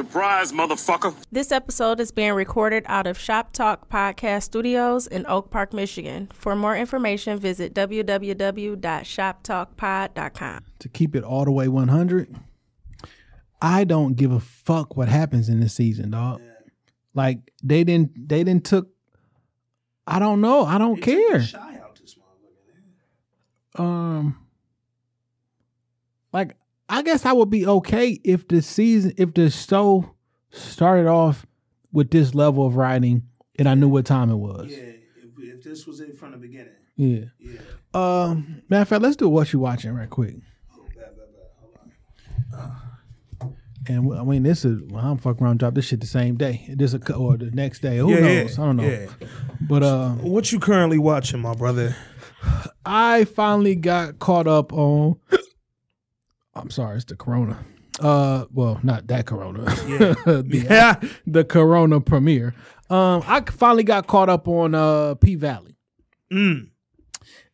Surprise, motherfucker. This episode is being recorded out of Shop Talk Podcast Studios in Oak Park, Michigan. For more information, visit www.shoptalkpod.com. To keep it all the way 100, I don't give a fuck what happens in this season, dog. Like they didn't they didn't took I don't know. I don't care. Shy out this motherfucker. um like I guess I would be okay if the season if the show started off with this level of writing and I knew what time it was. Yeah, if, if this was it from the beginning. Yeah. Yeah. Um matter of fact, let's do what you watching right quick. Oh, bad, bad, bad. Hold. And I mean this is well, I'm fucking around drop this shit the same day. This a, or the next day. Who Yeah, yeah, knows? I don't know. yeah. But uh What you currently watching, my brother? I finally got caught up on. I'm sorry, it's the Corona. Uh, well, not that Corona. Yeah. the, Yeah. the Corona premiere. Um, I finally got caught up on uh P Valley, Mm.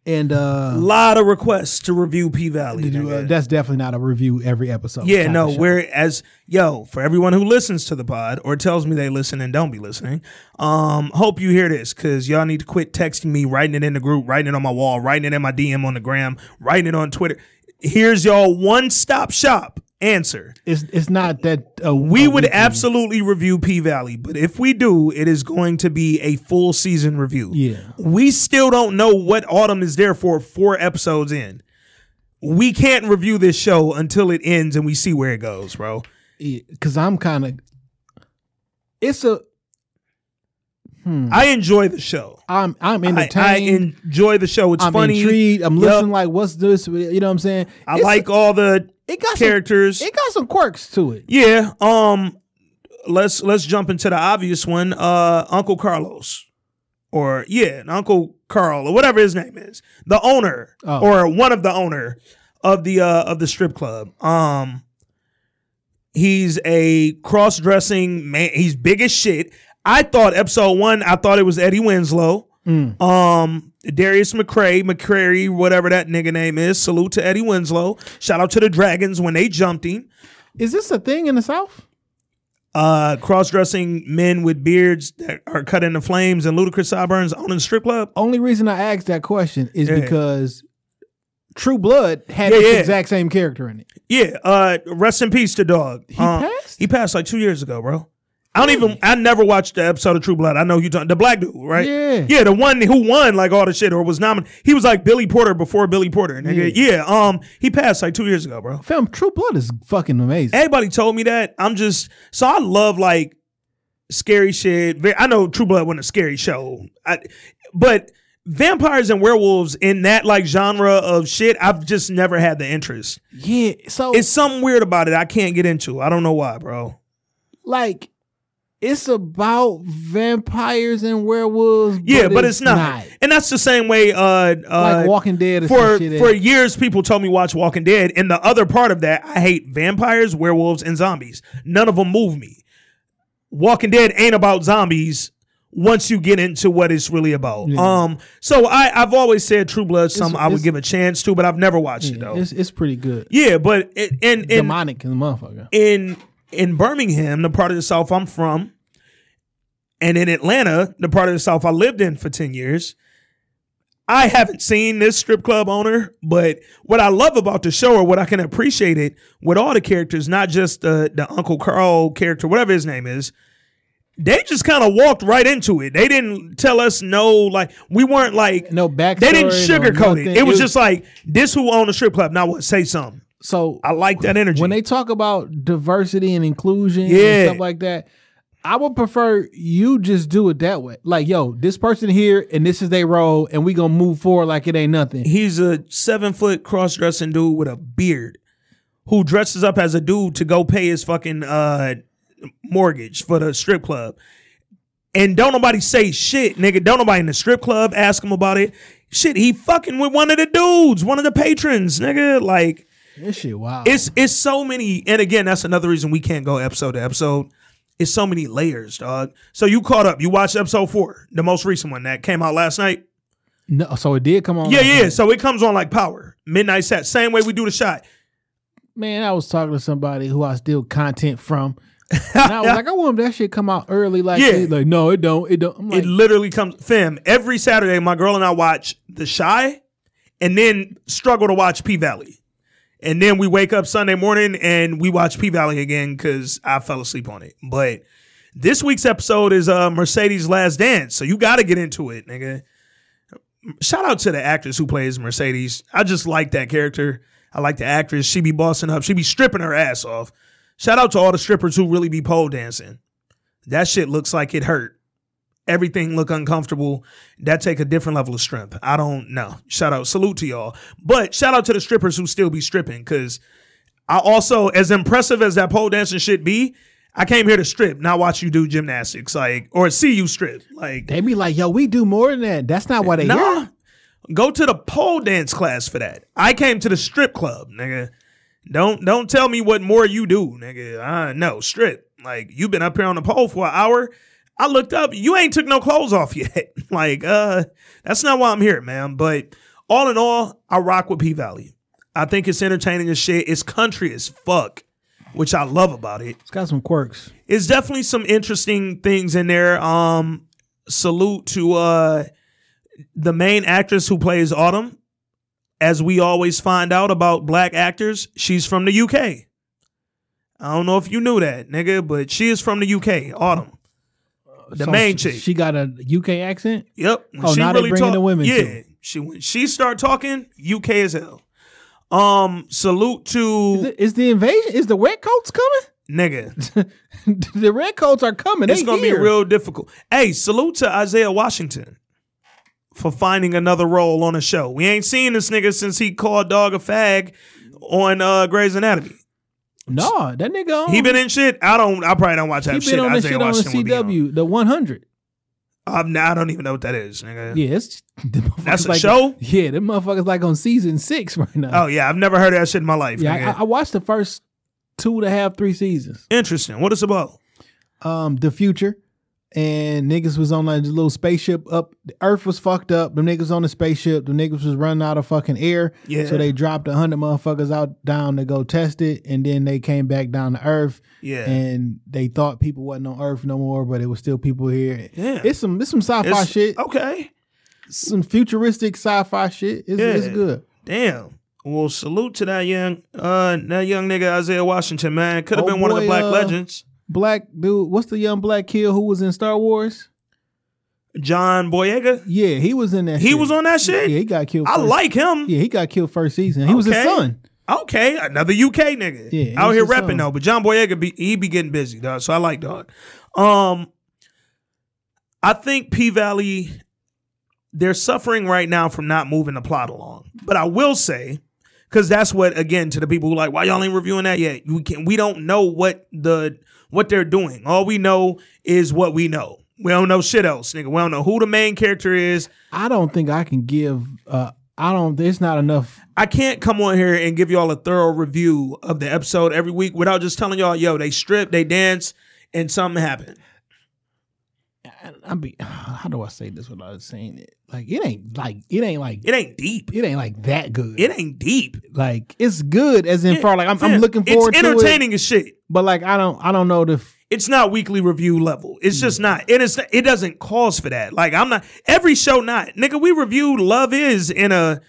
and uh, lot of requests to review P Valley. uh, that's definitely not a review every episode. yeah, no. of show. We're as yo for everyone who listens to the pod or tells me they listen and don't be listening. Um, hope you hear this because y'all need to quit texting me, writing it in the group, writing it on my wall, writing it in my DM on the gram, writing it on Twitter. Here's y'all one stop shop answer. it's it's not that uh, We would absolutely review P Valley, but if we do, it is going to be a full season review. Yeah. We still don't know what Autumn is there for four episodes in. We can't review this show until it ends and we see where it goes, bro. because I'm kind of. It's a. Hmm. I enjoy the show. I'm I'm I, entertained. I enjoy the show. It's I'm funny. intrigued. I'm Yup. listening. Like, what's this? You know what I'm saying? I It's like a- all the it got characters. Some, it got some quirks to it. yeah. Um. Let's let's jump into the obvious one. Uh, Uncle Carlos, or yeah, Uncle Carl, or whatever his name is, the owner Oh. or one of the owner of the uh of the strip club. Um. He's a cross dressing man. He's big as shit. I thought episode one. I thought it was Eddie Winslow. Um, Darius McCray, McCrary, whatever that nigga name is. Salute to Eddie Winslow. Shout out to the Dragons when they jumped him. Is this a thing in the South? Uh, cross-dressing men with beards that are cut into flames and ludicrous sideburns owning the strip club. Only reason I asked that question is Yeah. because True Blood had Yeah, this yeah. exact same character in it. Yeah. Uh, rest in peace to dog. He Uh, passed? He passed like two years ago, bro. I don't even. I never watched the episode of True Blood. I know you talking the black dude, right? Yeah. yeah, the one who won like all the shit or was nominated. He was like Billy Porter before Billy Porter, nigga. Yeah. Um, he passed like two years ago, bro. Film True Blood is fucking amazing. Everybody told me that. I'm just so I love like scary shit. I know True Blood wasn't a scary show, I, but vampires and werewolves in that like genre of shit, I've just never had the interest. yeah. So It's something weird about it. I can't get into. I don't know why, bro. like it's about vampires and werewolves. Yeah, but, it's, not. and that's the same way. Uh, uh, Like Walking Dead or for shit for years, people told me watch Walking Dead, and the other part of that, I hate vampires, werewolves, and zombies. None of them move me. Walking Dead ain't about zombies. Once you get into what it's really about, Yeah. um, so I I've always said True Blood something I would give a chance to, but I've never watched it though. it's it's pretty good. Yeah, but it, and and Demonic in the motherfucker. in in Birmingham, the part of the South I'm from, and in Atlanta, the part of the South I lived in for 10 years, I haven't seen this strip club owner, but what I love about the show or what I can appreciate it with all the characters, not just the the Uncle Carl character, whatever his name is, they just kind of walked right into it. They didn't tell us no, like we weren't like No backstory. they didn't no sugarcoat it. nothing. It was just like this who owned the strip club. Now what? Say something. So I like that energy. when they talk about diversity and inclusion Yeah. and stuff like that, I would prefer you just do it that way. Like, yo, this person here and this is their role, and we gonna move forward like it ain't nothing. He's a seven foot cross dressing dude with a beard who dresses up as a dude to go pay his fucking uh, mortgage for the strip club. And don't nobody say shit, nigga. Don't nobody in the strip club ask him about it. Shit, he fucking with one of the dudes, one of the patrons, nigga. Like, This shit, wow. it's it's so many, and again, that's another reason we can't go episode to episode. It's so many layers, dog. So you caught up. You watched episode four, the most recent one that came out last night. no, so it did come on. Yeah, yeah. So it comes on like power. Midnight set. Same way we do the shot. Man, I was talking to somebody who I steal content from. And I was like, I want that shit come out early. Like, Yeah. like no, it don't. It don't. I'm like, it literally comes fam every saturday my girl and i watch the Chi and then struggle to watch p valley and then we wake up sunday morning and we watch p valley again because i fell asleep on it. But this week's episode is uh mercedes last dance. So you gotta get into it nigga. Shout out to the actress who plays mercedes. I just like that character. I like the actress. She be bossing up. She be stripping her ass off. Shout out to all the strippers who really be pole dancing. That shit looks like it hurt everything look uncomfortable. That take a different level of strength. I don't know. Shout out, salute to y'all. But shout out to the strippers who still be stripping, because I also, as impressive as that pole dancing shit be, I came here to strip, not watch you do gymnastics, like or see you strip. Like, they be like, yo, we do more than that. That's not what they nah, here. go to the pole dance class for that. I came to the strip club, nigga. Don't don't tell me what more you do, nigga. I no strip. Like you've been up here on the pole for an hour. I looked up. You ain't took no clothes off yet. like, uh, that's not why I'm here, man. But all in all, I rock with P Valley. I think it's entertaining as shit. It's country as fuck, which I love about it. It's got some quirks. It's definitely some interesting things in there. Um, salute to uh the main actress who plays Autumn. As we always find out about black actors, she's from the UK. I don't know if you knew that, nigga, but she is from the UK. Autumn. The So main she, chick. She got a UK accent. Yep. When Oh, now they bringing talk- the women, Yeah. too. She when she start talking, UK as hell. Um, salute to Is, it, is the invasion? Is the red coats coming? nigga. the red coats are coming. It's They gonna here. be real difficult. Hey, salute to Isaiah Washington for finding another role on a show. We ain't seen this nigga since he called dog a fag on uh Grey's Anatomy. No, that nigga. On, He been in shit. I don't. I probably don't watch that he shit. been on this shit on the Washington on. CW, the 100. Um, I don't even know what that is, nigga. Yeah, it's motherfuckers That's a like, show? Yeah, them motherfuckers like on season six right now. Oh yeah, I've never heard of that shit in my life. yeah. I, I watched the first two and a half, three seasons. Interesting. What is it about? Um, the future, and niggas was on like this little spaceship up. The Earth was fucked up. The niggas on the spaceship. The niggas was running out of fucking air. Yeah. So they dropped a hundred motherfuckers out down to go test it, and then they came back down to Earth. Yeah. And they thought people wasn't on Earth no more, but it was still people here. Yeah. It's some it's some sci-fi It's- shit. Okay. Some futuristic sci-fi shit. It's, it's good. Damn. Well, salute to that young, uh, that young nigga Isaiah Washington, man. Could have Oh, been one of the black uh, legends. Black dude, what's the young black kid who was in Star Wars? John Boyega. Yeah, he was in that. He shit. was on that shit. Yeah, he got killed. I first. like him. Yeah, he got killed first season. He was his son. Okay, another UK nigga. Yeah, he out here repping son. though. But John Boyega, be, he be getting busy, dog. So I like dog. Um, I think P Valley, they're suffering right now from not moving the plot along. But I will say, because that's what again to the people who like, why y'all ain't reviewing that yet? We can we don't know what the what they're doing. All we know is what we know. We don't know shit else, nigga. We don't know who the main character is. I don't think I can give. uh I don't. It's not enough. I can't come on here and give y'all a thorough review of the episode every week without just telling y'all, yo, they strip, they dance, and something happened. I be. How do I say this without saying it? Like it ain't like it ain't like It ain't deep. it ain't like that good. It ain't deep. like it's good as in far like I'm, I'm looking forward It's to it. entertaining as shit. But like I don't I don't know the. f- It's not weekly review level. It's just not. It is. It doesn't cause for that. Like I'm not. Every show not. Nigga, we reviewed Love Is in a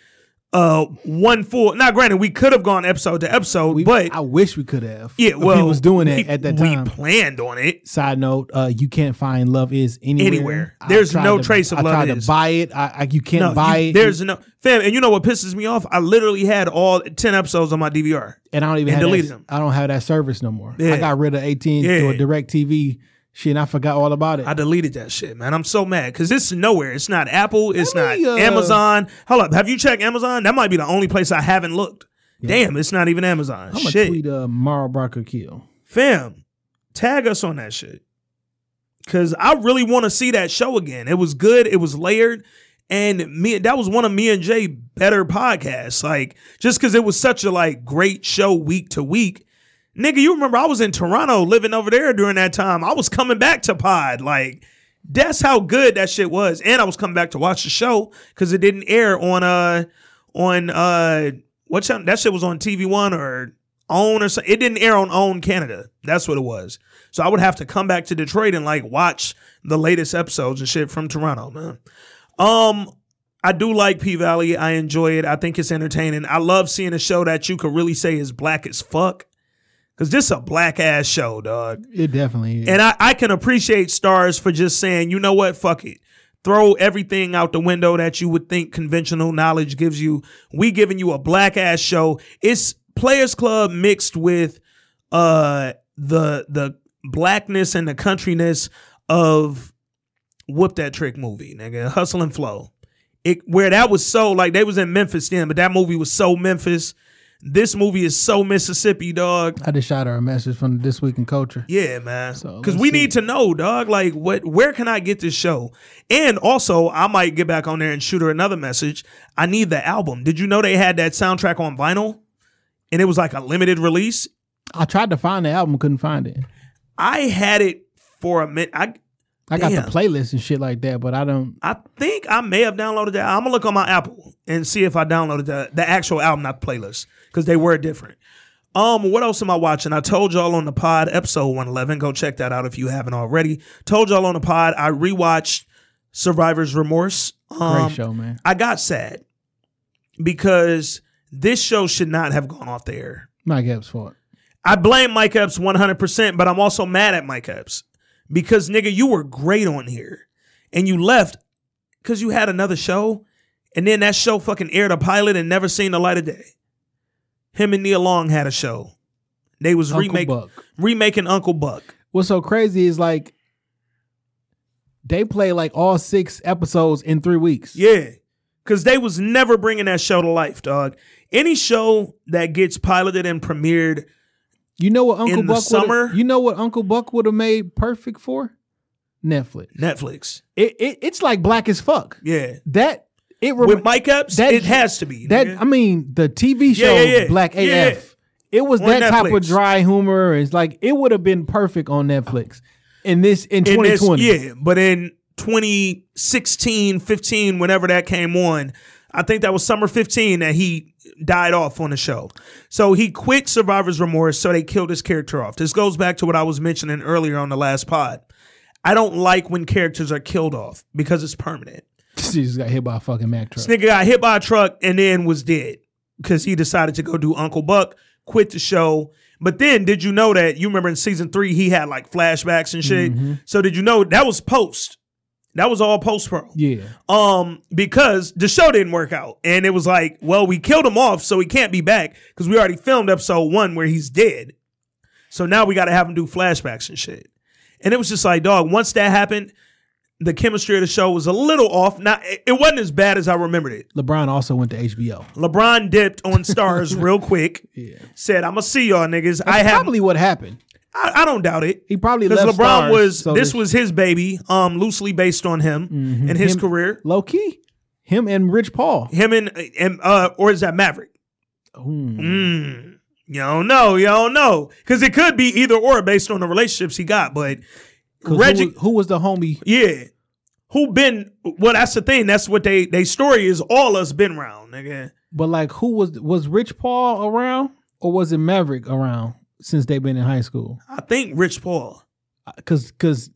uh one full. Now, granted, we could have gone episode to episode, We, but I wish we could have. yeah, well, he was doing it at that time. We planned on it. Side note: uh, You can't find Love Is anywhere. Anywhere. There's no to- trace of I Love tried Is. to buy it. I, I you can't No, buy you- it. There's no fam, and you know what pisses me off? I literally had all ten episodes on my DVR. and I don't even and have deleted that, them. I don't have that service no more. Yeah. I got rid of 18 Yeah. to a DirecTV shit and I forgot all about it. I deleted that shit, man. I'm so mad because it's nowhere. It's not Apple. It's Let me, not uh, Amazon. Hold up, have you checked Amazon? That might be the only place I haven't looked. Damn, it's not even Amazon. I'm gonna tweet uh Mara Brock Akil. fam, tag us on that shit because I really want to see that show again. It was good. It was layered. And me, that was one of me and Jay better podcasts. Like, just because it was such a like great show week to week, nigga. You remember I was in Toronto living over there during that time. I was coming back to Pod. Like, that's how good that shit was. And I was coming back to watch the show because it didn't air on uh on uh what channel? That shit was on TV One or OWN or something. It didn't air on OWN Canada. That's what it was. So I would have to come back to Detroit and like watch the latest episodes and shit from Toronto, man. Um, I do like P Valley. I enjoy it. I think it's entertaining. I love seeing a show that you could really say is black as fuck. Cause this a black ass show, dog. It definitely is. And I, I can appreciate Starz for just saying, you know what, fuck it. Throw everything out the window that you would think conventional knowledge gives you. We giving you a black ass show. It's Players Club mixed with uh the the blackness and the countryness of Whoop That Trick movie, nigga. Hustle and Flow. It where that was so like they was in Memphis then, but that movie was so Memphis. This movie is so Mississippi, dog. I just shot her a message from This Week in Culture. Yeah, man. So, Because we see. need to know, dog. Like, what? Where can I get this show? And also, I might get back on there and shoot her another message. I need the album. Did you know they had that soundtrack on vinyl, and it was like a limited release? I tried to find the album, couldn't find it. I had it for a minute. I I got Damn. the playlist and shit like that, but I don't. I think I may have downloaded that. I'm gonna look on my Apple and see if I downloaded the the actual album, not the playlist, because they were different. Um, what else am I watching? I told y'all on the pod, episode 111. Go check that out if you haven't already. Told y'all on the pod, I rewatched Survivor's Remorse. Great Um, show, man. I got sad because this show should not have gone off the air. Mike Epps' fault. I blame Mike Epps 100%, but I'm also mad at Mike Epps because, nigga, you were great on here and you left because you had another show and then that show fucking aired a pilot and never seen the light of day. Him and Nia Long had a show. They was Uncle remake, Buck. remaking Uncle Buck. What's so crazy is like they play like all six episodes in three weeks. Yeah. Cause they was never bringing that show to life, dog. Any show that gets piloted and premiered, You know what Uncle In Buck summer- You know what Uncle Buck would have made perfect for Netflix. Netflix. It, it it's like black as fuck. Yeah. That it rem- With Mike Epps, that- it has to be. that. I mean the TV show Yeah, yeah. Black AF. It was On that type of dry humor. It's like it would have been perfect on Netflix. In this in in this, 2020. yeah, but in 2016, 15, whenever that came on, I think that was summer 15 that he died off on the show. So he quit Survivor's Remorse, so they killed his character off. This goes back to what I was mentioning earlier on the last pod. I don't like when characters are killed off because it's permanent. She just got hit by a fucking Mack truck. This nigga got hit by a truck and then was dead because he decided to go do Uncle Buck, quit the show. But then, did you know that you remember in season three he had like flashbacks and shit? Mm-hmm. So did you know that was post? That was all post pro. Yeah. Um, because the show didn't work out, and it was like, well, we killed him off, so he can't be back because we already filmed episode one where he's dead. So now we got to have him do flashbacks and shit. And it was just like, dog. Once that happened, the chemistry of the show was a little off. Not, it wasn't as bad as I remembered it. LeBron also went to HBO. LeBron dipped on Starz real quick. Yeah. Said, "I'm gonna see y'all niggas." I That's have, probably what happened. I, I don't doubt it. He probably Because LeBron Starz, was so this was his baby, um, loosely based on him and his Him- career. low key. Him and Rich Paul. Him and and uh, or is that Maverick? Hmm. Mm, you don't know, you don't know, because it could be either or based on the relationships he got. But Reggie, who, was, who was the homie? yeah, who been? Well, that's the thing. That's what they they story is. All us been around, nigga. But like, who was was Rich Paul around, or was it Maverick around since they've been in high school? I think Rich Paul. Uh, cause, cause,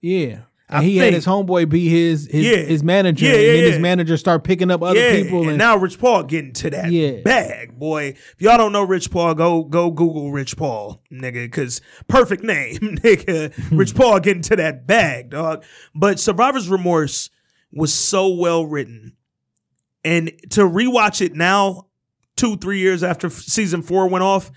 yeah, and he had his homeboy be his his, Yeah. his manager, Yeah, and yeah, then his manager start picking up other people, and, and, now Rich Paul getting to that Yeah. bag, boy. If y'all don't know Rich Paul, go go Google Rich Paul, nigga, because perfect name, nigga. Rich Paul getting to that bag, dog. But Survivor's Remorse was so well written, and to rewatch it now, two three years after season four went off.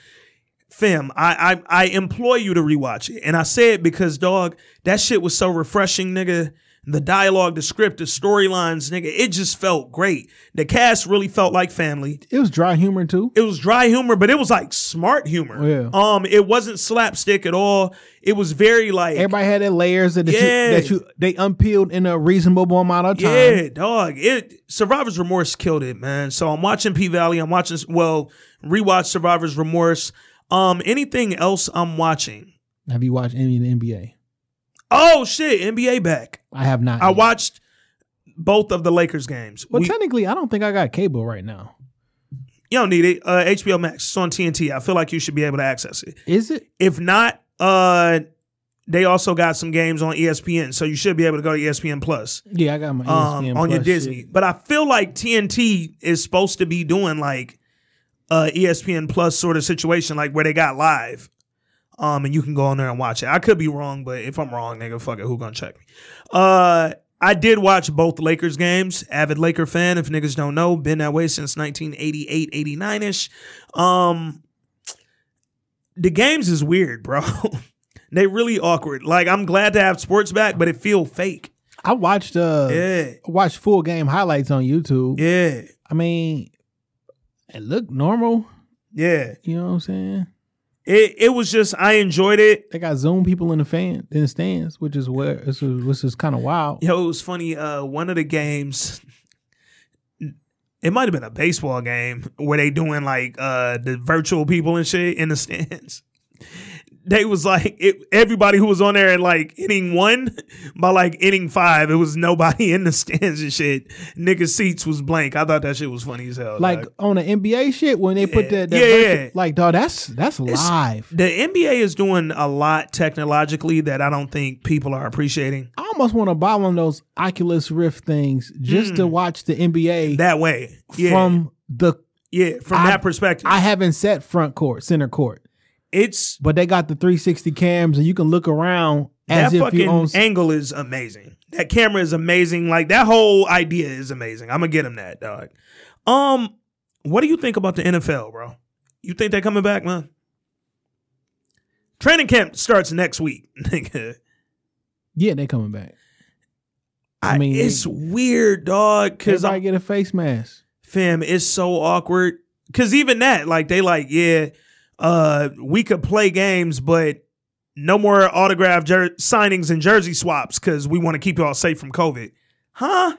Fam, I, I I implore you to rewatch it. And I say it because, dog, that shit was so refreshing, nigga. The dialogue, the script, the storylines, nigga, it just felt great. The cast really felt like family. it was dry humor too. It was dry humor, but it was like smart humor. Yeah. Um, it wasn't slapstick at all. It was very like Everybody had their layers that, Yeah. you, that you they unpeeled in a reasonable amount of time. Yeah, dog. It Survivor's Remorse killed it, man. So I'm watching P Valley. I'm watching well, rewatch Survivor's Remorse. Um, anything else I'm watching? Have you watched any of the NBA? Oh shit, NBA back. I have not. I yet. watched both of the Lakers games. Well, We- technically, I don't think I got cable right now. You don't need it. Uh, HBO Max. It's on TNT. I feel like you should be able to access it. Is it? If not, uh, they also got some games on ESPN, so you should be able to go to ESPN Plus Yeah, I got my um, on your Disney. shit. But I feel like TNT is supposed to be doing like uh ESPN Plus sort of situation, like where they got live. Um, and you can go on there and watch it. I could be wrong, but if I'm wrong, nigga, fuck it, who gonna check me? Uh I did watch both Lakers games. Avid Laker fan, if niggas don't know, been that way since 1988, 89 ish. Um, the games is weird, bro. they really awkward. Like I'm glad to have sports back, but it feel fake. I watched uh Yeah, watched full game highlights on YouTube. yeah, I mean, it looked normal. yeah. You know what I'm saying? It it was just I enjoyed it. They got Zoom people in the fan in the stands, which is where this is which is kind of wild. Yo, it was funny. Uh, one of the games, it might have been a baseball game where they doing like uh the virtual people and shit in the stands. They was like it, everybody who was on there at like inning one by like inning five, it was nobody in the stands and shit. Niggas seats was blank. I thought that shit was funny as hell. Like dog. on the NBA shit when they put that, that Yeah, yeah. like dog, that's that's live. the NBA is doing a lot technologically that I don't think people are appreciating I almost want to buy one of those Oculus Rift things just to watch the NBA Mm. that way. Yeah, from the. yeah, from I- that perspective, I haven't set front court, center court, it's but they got the 360 cams and you can look around as that if fucking own. angle is amazing. That camera is amazing. Like that whole idea is amazing. I'm gonna get him that dog. Um, what do you think about the NFL, bro? You think they're coming back, man? Training camp starts next week, nigga. yeah, they coming back. I I mean, it's weird, dog. Because I get a face mask. fam, it's so awkward. Cause even that, like, they like, yeah, uh, we could play games, but no more autograph jer- signings and jersey swaps because we want to keep y'all safe from COVID. Huh?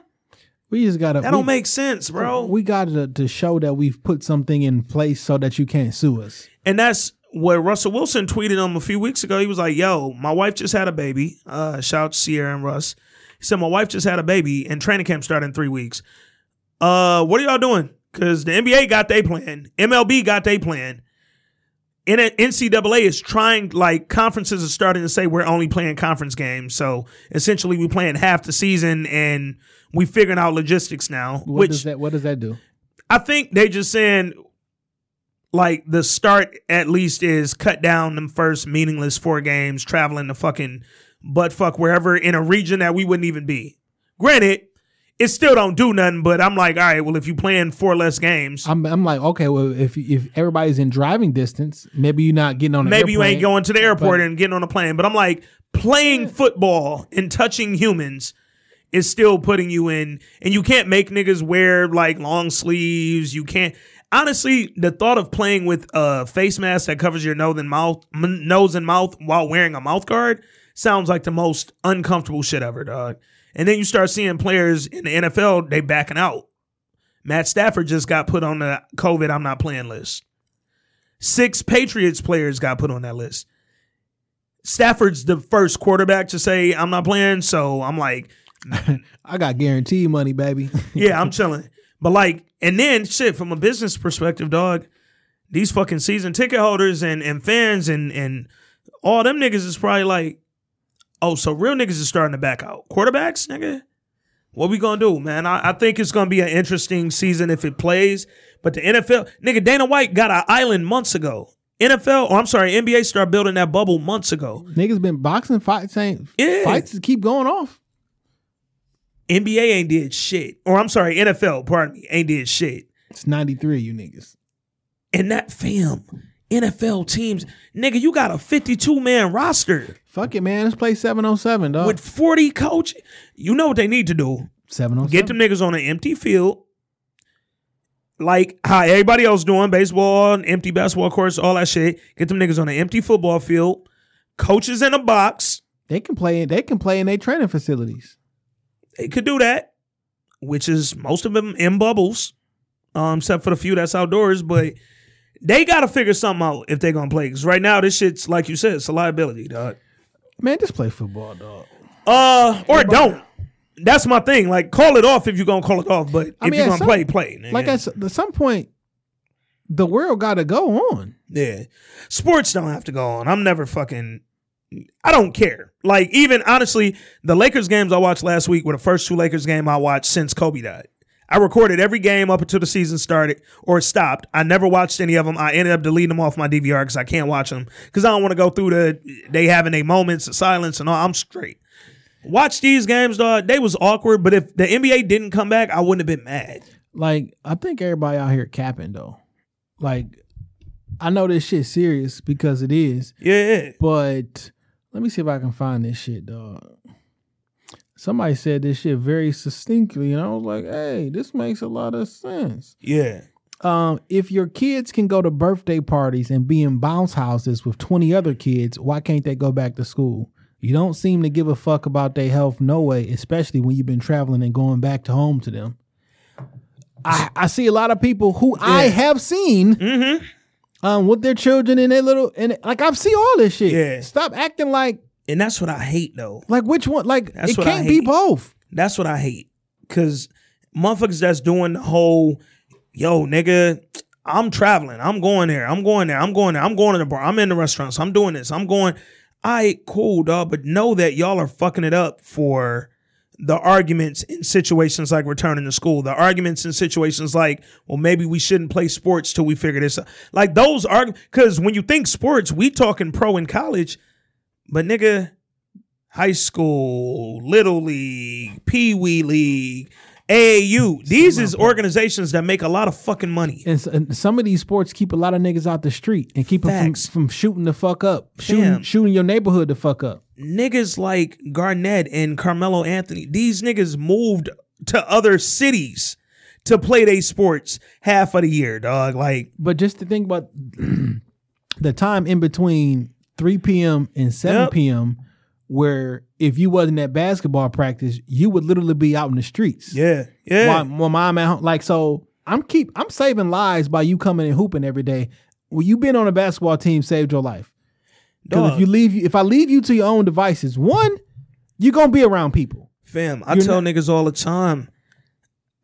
We just gotta. That we, don't make sense, bro. We got to to show that we've put something in place so that you can't sue us. and that's what Russell Wilson tweeted him a few weeks ago. He was like, "Yo, my wife just had a baby. Uh, shout out Ciara and Russ. He said my wife just had a baby, and training camp started in three weeks. Uh, what are y'all doing? Because the NBA got their plan, MLB got their plan. NCAA is trying, like conferences are starting to say we're only playing conference games. So essentially, we playing half the season, and we figuring out logistics now. What which does that? What does that do? I think they just saying like the start at least is cut down them first meaningless four games, traveling to fucking butt fuck wherever in a region that we wouldn't even be. Granted, it still don't do nothing, but I'm like, all right, well, if you playing four less games, I'm I'm like, okay, well, if if everybody's in driving distance, maybe you're not getting on. Maybe you ain't going to the airport but- and getting on a plane. But I'm like, playing football and touching humans is still putting you in, and you can't make niggas wear like long sleeves. You can't. Honestly, the thought of playing with a face mask that covers your nose and mouth, m- nose and mouth while wearing a mouth guard sounds like the most uncomfortable shit ever, dog. And then you start seeing players in the NFL, they backing out. Matt Stafford just got put on the COVID I'm not playing list. Six Patriots players got put on that list. Stafford's the first quarterback to say I'm not playing, so I'm like, I got guaranteed money, baby. yeah, I'm chilling. But like, and then shit from a business perspective, dog, these fucking season ticket holders and and fans and and all them niggas is probably like, oh, so real niggas is starting to back out. Quarterbacks, nigga. What we gonna do, man? I, I think it's gonna be an interesting season if it plays. But the NFL, nigga, Dana White got an island months ago. NFL, oh, I'm sorry, NBA started building that bubble months ago. Niggas been boxing fights ain't Yeah. fights keep going off. NBA ain't did shit. Or I'm sorry, NFL, pardon me, ain't did shit. It's 93, you niggas. And that fam, NFL teams, nigga, you got a 52 man roster Fuck it, man. Let's play 707, dog. with 40 coaches. You know what they need to do? 707. Get them niggas on an empty field. Like how everybody else doing, baseball, and empty basketball courts, all that shit. Get them niggas on an empty football field. Coaches in a box. They can play. They can play in their training facilities. They could do that, which is most of them in bubbles, um, except for the few that's outdoors. But they got to figure something out if they're gonna play. Because right now, this shit's like you said, it's a liability, dog. Man, just play football, dog. Uh, or don't. That's my thing. Like, call it off if you're gonna call it off. But I if mean, you're gonna some- play, play. Nigga. Like at, at some point, the world got to go on. Yeah. Sports don't have to go on. I'm never fucking I don't care. Like even honestly, the Lakers games I watched last week were the first two Lakers game I watched since Kobe died. I recorded every game up until the season started or stopped. I never watched any of them. I ended up deleting them off my DVR because I can't watch them because I don't want to go through the they having their moments of silence and all. I'm straight. Watch these games, dog. They was awkward, but if the NBA didn't come back, I wouldn't have been mad. Like I think everybody out here capping though. Like I know this shit serious because it is, Yeah, but let me see if I can find this shit, dog. Somebody said this shit very succinctly, and I was like, "Hey, this makes a lot of sense." yeah. Um, if your kids can go to birthday parties and be in bounce houses with 20 other kids, why can't they go back to school? You don't seem to give a fuck about their health, no way, especially when you've been traveling and going back to home to them. I, I see a lot of people who I have seen Mm-hmm. um, with their children and their little and like I've seen all this shit. Yeah. Stop acting like And that's what I hate though. like which one? Like That's it can't be both. That's what I hate. Cause motherfuckers that's doing the whole, yo, nigga, I'm traveling. I'm going there. I'm going there. I'm going there. I'm going to the bar. I'm in the restaurants. I'm doing this. I'm going. I cool, dog. But know that y'all are fucking it up for the arguments in situations like returning to school. The arguments in situations like, well, maybe we shouldn't play sports till we figure this out. Like those arguments. Because when you think sports, we talking pro in college. But nigga, high school, little league, pee wee league, AAU. These is organizations that make a lot of fucking money. And, s- and some of these sports keep a lot of niggas out the street and keep them from, Facts. from shooting the fuck up, shooting Fam. shooting your neighborhood the fuck up. Niggas like Garnett and Carmelo Anthony, these niggas moved to other cities to play their sports half of the year, dog. Like, But just to think about the time in between 3 p.m. and 7 Yep. p.m., where if you wasn't at basketball practice, you would literally be out in the streets. yeah, yeah. While, while mom at home, like so, I'm keep I'm saving lives by you coming and hooping every day. Well, you been on a basketball team saved your life. Because if you leave, if I leave you to your own devices, one, you're gonna be around people. Fam, I You're tell niggas all the time.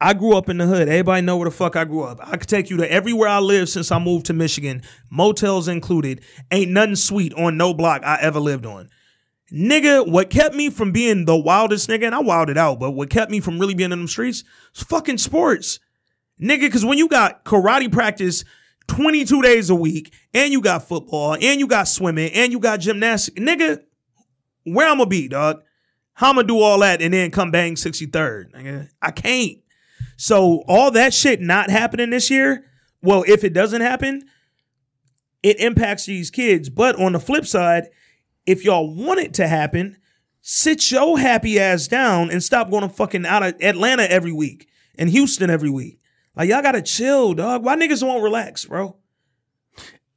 I grew up in the hood. Everybody know where the fuck I grew up. I could take you to everywhere I lived since I moved to Michigan, motels included. Ain't nothing sweet on no block I ever lived on. Nigga, what kept me from being the wildest nigga, and I wilded out, but what kept me from really being in them streets was fucking sports. Nigga, because when you got karate practice 22 days a week, and you got football, and you got swimming, and you got gymnastics, nigga, where I'm gonna be, dog? How I'm gonna do all that and then come bang 63rd? Nigga? I can't. So all that shit not happening this year, well, if it doesn't happen, it impacts these kids. But on the flip side, if y'all want it to happen, sit your happy ass down and stop going to fucking out of Atlanta every week and Houston every week. Like y'all gotta chill, dog. Why niggas won't relax, bro?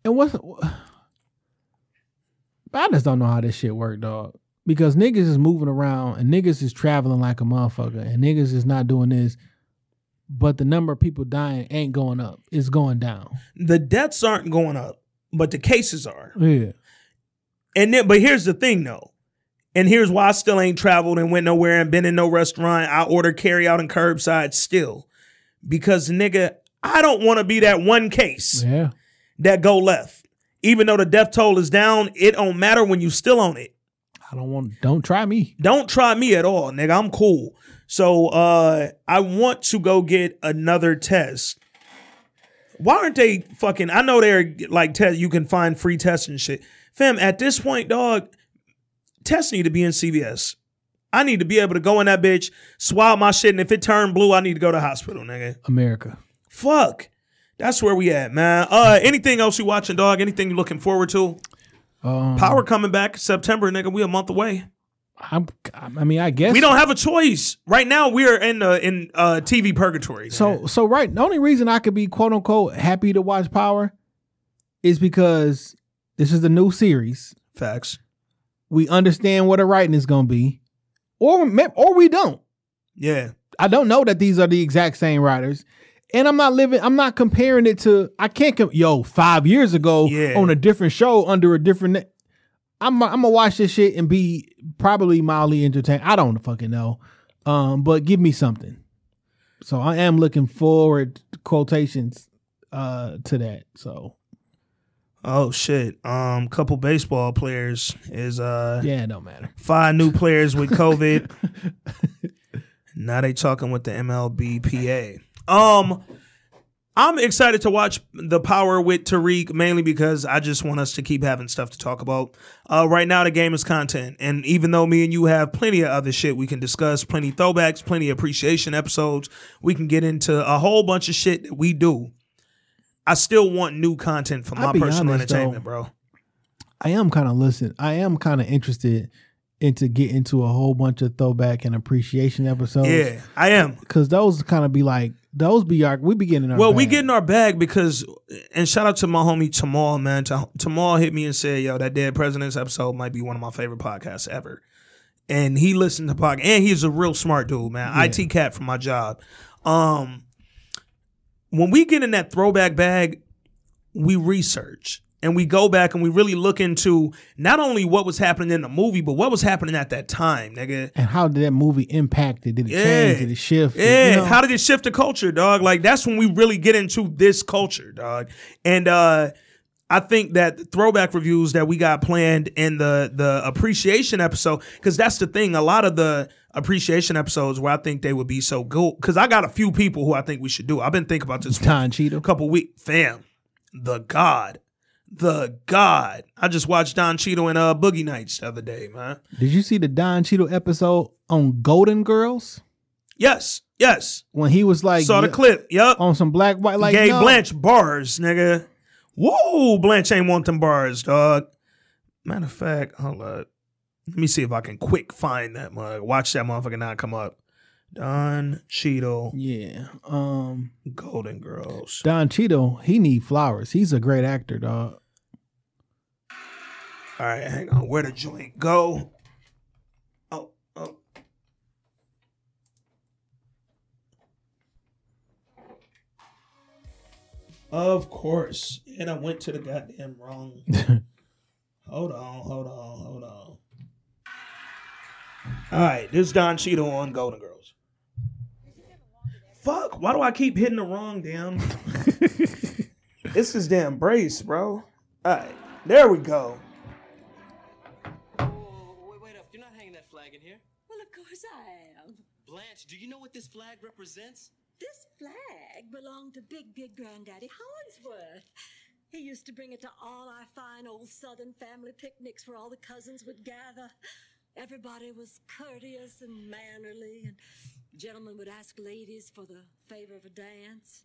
And what's I just don't know how this shit work, dog. Because niggas is moving around and niggas is traveling like a motherfucker and niggas is not doing this, but the number of people dying ain't going up. It's going down. The deaths aren't going up, but the cases are. Yeah. And then, but here's the thing though. And here's why I still ain't traveled and went nowhere and been in no restaurant. I order carry out and curbside still. Because nigga, I don't want to be that one case Yeah. that go left. Even though the death toll is down, it don't matter when you still on it. I don't want don't try me. Don't try me at all, nigga. I'm cool. So uh I want to go get another test. Why aren't they fucking I know they're like test you can find free tests and shit. Fam, at this point, dog, tests need to be in CVS. I need to be able to go in that bitch, swab my shit, and if it turned blue, I need to go to the hospital, nigga. America. Fuck. That's where we at, man. Uh anything else you watching, dog? Anything you looking forward to? Um, Power coming back September, nigga. We a month away. I'm, I mean, I guess We don't have a choice right now. We are in uh, in uh, TV purgatory. So so right, the only reason I could be quote unquote happy to watch Power is because this is the new series. facts. We understand what the writing is going to be, or or we don't. Yeah, I don't know that these are the exact same writers. And I'm not living. I'm not comparing it to. I can't. Com- Yo, five years ago Yeah. on a different show under a different. I'm. I'm gonna watch this shit and be probably mildly entertained. I don't fucking know. Um, but give me something. So I am looking forward. Quotations uh to that. So Oh shit. Um, couple baseball players is uh yeah, it don't matter. five new players with COVID. now they talking with the MLBPA. Um, I'm excited to watch the power with Tariq mainly because I just want us to keep having stuff to talk about. Uh, right now the game is content, and even though me and you have plenty of other shit we can discuss, plenty throwbacks, plenty appreciation episodes, we can get into a whole bunch of shit that we do. I still want new content for I'll my personal honest, though. entertainment, bro. I am kind of listen. I am kind of interested into get into a whole bunch of throwback and appreciation episodes. Yeah, I am. because those kind of be like those be our we be getting our Well, we bag. get in our bag because, and shout out to my homie Tamal, man. Ta- Tamal hit me and said, "Yo, that Dead Presidents episode might be one of my favorite podcasts ever." And he listened to podcast, and he's a real smart dude, man. Yeah. IT cat for my job. Um, when we get in that throwback bag, we research and we go back and we really look into not only what was happening in the movie, but what was happening at that time, nigga. and how did that movie impact it? Did it Yeah. change? Did it shift? Yeah, You know? how did it shift the culture, dog? Like that's when we really get into this culture, dog. And uh I think that the throwback reviews that we got planned in the the appreciation episode, because that's the thing. A lot of the appreciation episodes where I think they would be so good, because I got a few people who I think we should do. I've been thinking about this for Don a couple weeks. Fam, the God, the God. I just watched Don Cheadle and uh Boogie Nights the other day, man. Did you see the Don Cheadle episode on Golden Girls Yes, yes. when he was like Saw the yeah, clip. Yup. on some black white like gave no. Blanche bars, nigga. Whoa, Blanche ain't want them bars, dog. Matter of fact, hold up. Let me see if I can quick find that mug. Watch that motherfucker not come up. Don Cheadle, Yeah. Um Golden Girls. Don Cheadle, he need flowers. He's a great actor, dog. All right, hang on. Where the joint go? Oh, oh. Of course. And I went to the goddamn wrong. hold on, hold on, hold on. All right, this is Don Cheadle on Golden Girls. Fuck, why do I keep hitting the wrong damn? this is damn brace, bro. All right, there we go. Wait up. You're not hanging that flag in here. Well, of course I am. Blanche, do you know what this flag represents? This flag belonged to Big Big Granddaddy Hollingsworth. He used to bring it to all our fine old Southern family picnics where all the cousins would gather. Everybody was courteous and mannerly, and gentlemen would ask ladies for the favor of a dance.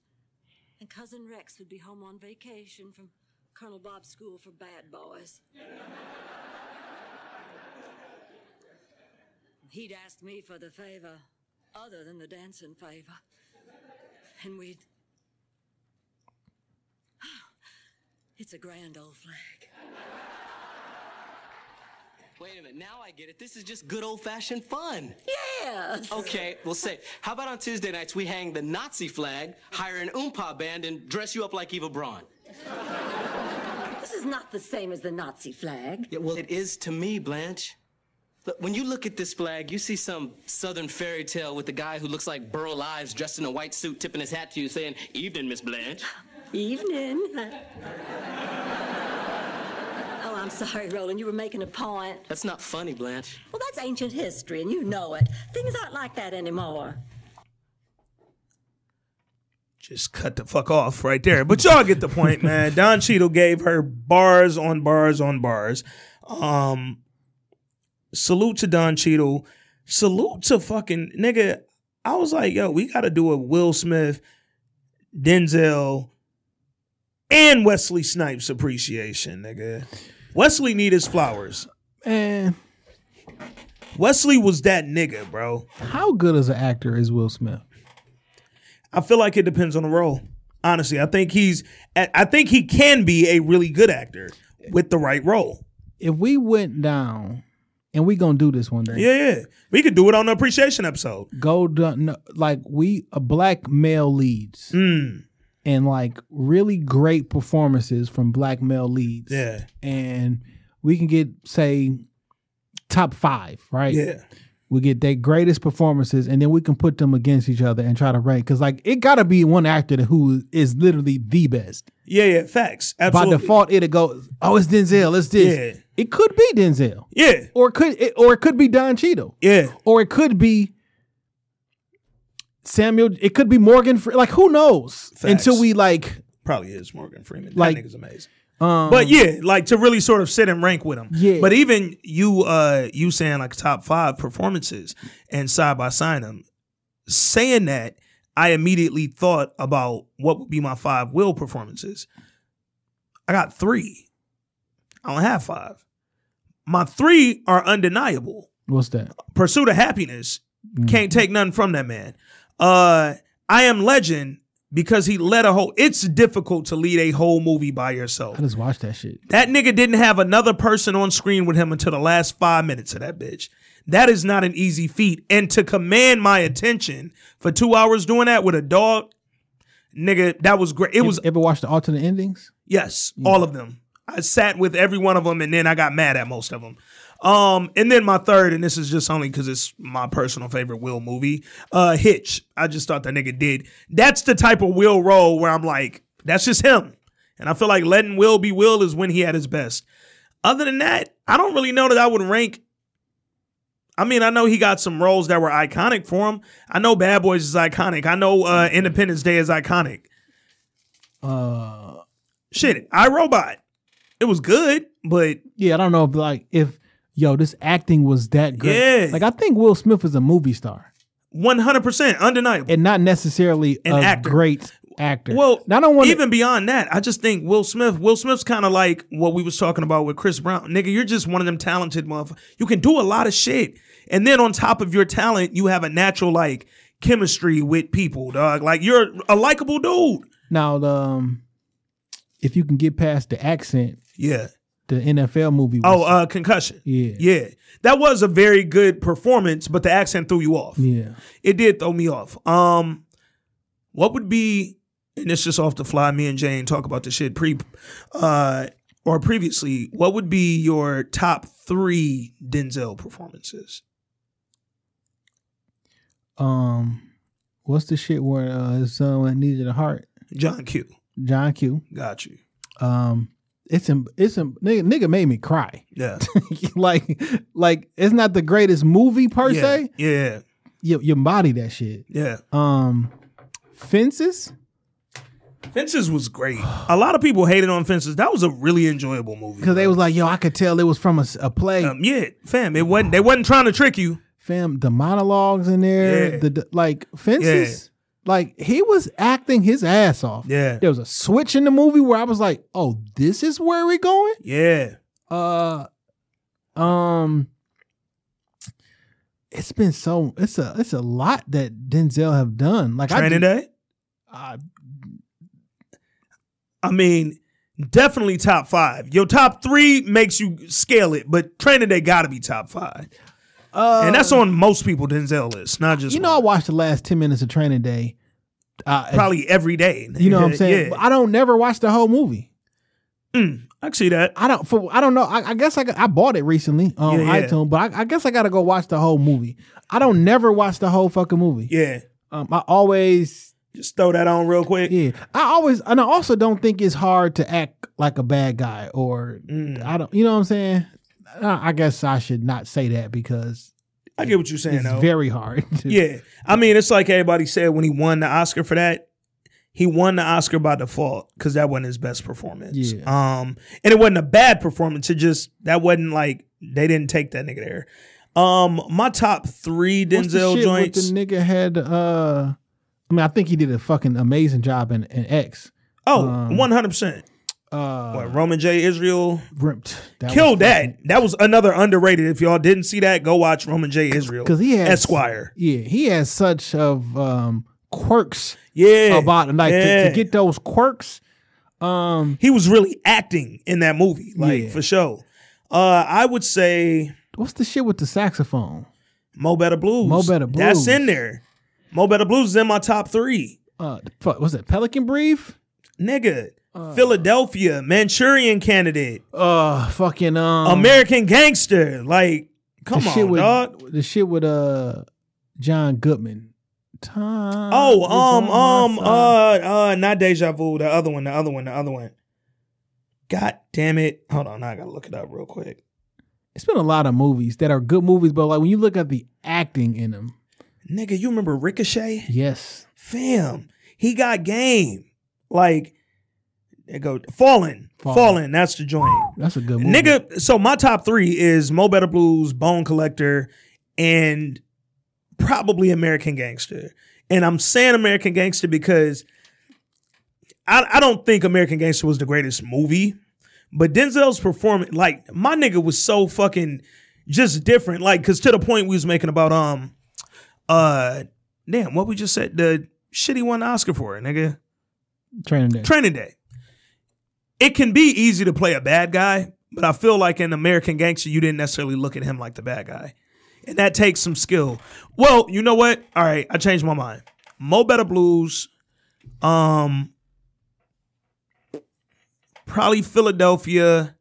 And Cousin Rex would be home on vacation from Colonel Bob's school for bad boys. He'd asked me for the favor other than the dancing favor. And we'd. It's a grand old flag. Wait a minute. Now I get it. This is just good old fashioned fun. Yes! Okay, we'll say, how about on Tuesday nights we hang the Nazi flag, hire an oompa band, and dress you up like Eva Braun? This is not the same as the Nazi flag. Yeah, well, it is to me, Blanche. Look, when you look at this flag, you see some southern fairy tale with a guy who looks like Burl Ives dressed in a white suit, tipping his hat to you, saying, Evening, Miss Blanche. Evening. oh, I'm sorry, Roland. You were making a point. That's not funny, Blanche. Well, that's ancient history, and you know it. Things aren't like that anymore. just cut the fuck off right there. But y'all get the point, man. Don Cheadle gave her bars on bars on bars. Um, salute to Don Cheadle. Salute to fucking nigga. I was like, yo, we got to do a Will Smith, Denzel, and Wesley Snipes appreciation, nigga. Wesley need his flowers. Man, Wesley was that nigga, bro. how good as an actor is Will Smith? I feel like it depends on the role. Honestly, I think he's. I think he can be a really good actor with the right role. If we went down, and we gonna do this one day. Yeah, yeah. We could do it on the appreciation episode. Go down, no, like we a black male leads, Mm, and like really great performances from black male leads. yeah, and we can get say top five, right? yeah. We get their greatest performances, and then we can put them against each other and try to rank. Because like it gotta be one actor that who is literally the best. Yeah, yeah, facts. Absolutely. By default, it'll go. Oh, it's Denzel. It's this. Yeah. It could be Denzel, Yeah, or it could it, or it could be Don Cheadle, yeah. or it could be Samuel. It could be Morgan. Fre- Like who knows? Facts. Until we like. Probably is Morgan Freeman. Like- that nigga's amazing. Um, But yeah, like to really sort of sit and rank with him. Yeah. But even you, uh, you saying like top five performances and side by side them, saying that, I immediately thought about what would be my five will performances. I got three. I don't have five. My three are undeniable. what's that? Pursuit of Happiness can't take nothing from that man. Uh, I Am Legend because he led a whole. It's difficult to lead a whole movie by yourself. I just watched that shit. That nigga didn't have another person on screen with him until the last five minutes of that bitch. That is not an easy feat. And to command my attention for two hours doing that with a dog, nigga, that was great. It was, ever watched the alternate endings? yes, all of them. I sat with every one of them and then I got mad at most of them. Um, and then my third, and this is just only because it's my personal favorite Will movie, uh, Hitch. I just thought that nigga did. That's the type of Will role where I'm like, that's just him. And I feel like letting Will be Will is when he at his best. Other than that, I don't really know that I would rank. I mean, I know he got some roles that were iconic for him. I know Bad Boys is iconic. I know uh, Independence Day is iconic. Uh, Shit, I Robot. It was good, but yeah, I don't know if like if yo this acting was that great. Yeah. Like I think Will Smith is a movie star 100% undeniable. and not necessarily An a actor. great actor. Well, I don't want even beyond that. I just think Will Smith. Will Smith's kind of like what we was talking about with Chris Brown. Nigga, you're just one of them talented motherfuckers. You can do a lot of shit, and then on top of your talent, you have a natural like chemistry with people, dog. Like you're a likable dude. now um, if you can get past the accent, Yeah. The NFL movie. Oh, uh, concussion. yeah, Yeah, that was a very good performance, but the accent threw you off. yeah. it did throw me off. Um, what would be, and it's just off the fly. Me and Jane talk about the shit pre, uh, or previously. What would be your top three Denzel performances? Um, what's the shit where uh, his son went needed a heart? John Q. John Q. Got you. Um, it's it's nigga, nigga made me cry. Yeah. like like it's not the greatest movie per yeah. se. Yeah. You you embody that shit. Yeah. Um, fences. Fences was great. A lot of people hated on Fences. That was a really enjoyable movie. Because they was like, yo, I could tell it was from a play. um, yeah, fam. It wasn't. They wasn't trying to trick you. Fam, the monologues in there, Yeah. the, the like fences. Like he was acting his ass off. Yeah. There was a switch in the movie where I was like, oh, this is where we're going. Yeah. Uh, um, it's been so it's a it's a lot that Denzel have done. Like Training I, Day. I I mean, definitely top five. Your top three makes you scale it, but Training Day got to be top five, uh, and that's on most people Denzel list, not just you know I watched the last ten minutes of Training Day. Uh, probably every day. you know what I'm saying. yeah, I don't never watch the whole movie. Mm, I see that. I don't for I don't know. I, I guess I got, I bought it recently on Yeah, yeah. iTunes, but I, I guess I got to go watch the whole movie. I don't never watch the whole fucking movie. Yeah, Um, I always just throw that on real quick. yeah. I always and I also don't think it's hard to act like a bad guy or Mm. I don't. You know what I'm saying? Uh, I guess I should not say that because I get what you're saying, it's though. very hard. yeah, I mean, it's like everybody said when he won the Oscar for that. He won the Oscar by default because that wasn't his best performance. Yeah. Um, and it wasn't a bad performance. It just that wasn't like they didn't take that nigga there. Um, my top three What's the Denzel joints. The nigga had. uh I mean, I think he did a fucking amazing job in, in X. Oh, Um, 100%. Uh, What, Roman J. Israel ripped. That killed that. That was another underrated. If y'all didn't see that, go watch Roman J. Israel. 'Cause he has- Esquire. Yeah, he has such of um quirks Yeah. about like to, yeah. to get those quirks. Um, he was really acting in that movie, like Yeah. for sure. Uh, I would say what's the shit with the saxophone? Mo Better Blues. Mo Better Blues. That's in there. Mo Better Blues is in my top three. Uh, fuck, was it Pelican Brief? Nigga. Philadelphia, Manchurian Candidate, Uh, fucking um, American Gangster. Like, Come the on, shit with, dog. The shit with uh John Goodman. Time Oh, um, um, uh, uh, not deja vu. The other one, the other one, the other one. God damn it! Hold on, I gotta look it up real quick. it's been a lot of movies that are good movies, but like when you look at the acting in them, Nigga, you remember Ricochet? yes, Fam, he got game. Like, they go falling, Fallen. falling. That's the joint. that's a good movie. Nigga, so my top three is Mo Better Blues, Bone Collector, and probably American Gangster. And I'm saying American Gangster because I, I don't think American Gangster was the greatest movie, but Denzel's performance, like my nigga was so fucking just different. Like, cause to the point we was making about um uh damn, what we just said, the shitty won the Oscar for, nigga. Training Day. Training Day. It can be easy to play a bad guy, but I feel like in American Gangster, you didn't necessarily look at him like the bad guy. And that takes some skill. Well, you know what? All right, I changed my mind. Mo Better Blues, um, probably Philadelphia,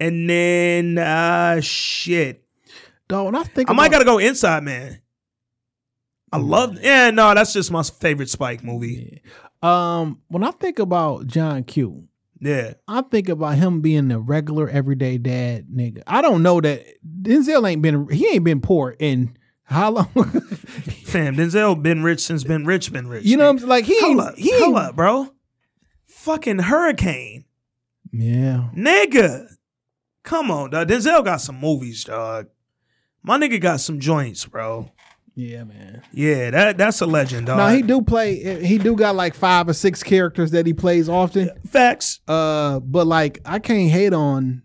and then uh shit. Dog, when I think I might gotta go Inside Man. I love yeah, no, that's just my favorite Spike movie. um when I think about John Q, Yeah. I think about him being a regular everyday dad nigga. I don't know that Denzel ain't been he ain't been poor in how long? Fam, Denzel been rich since been rich, been rich. you know what I'm saying? Like he Hold up, he hold up, bro. Fucking hurricane, Yeah. nigga. Come on, dog. Denzel got some movies, dog. My nigga got some joints, bro. Yeah, man. Yeah, that that's a legend, dog. Now he do play he do got like five or six characters that he plays often. Facts. Uh but like I can't hate on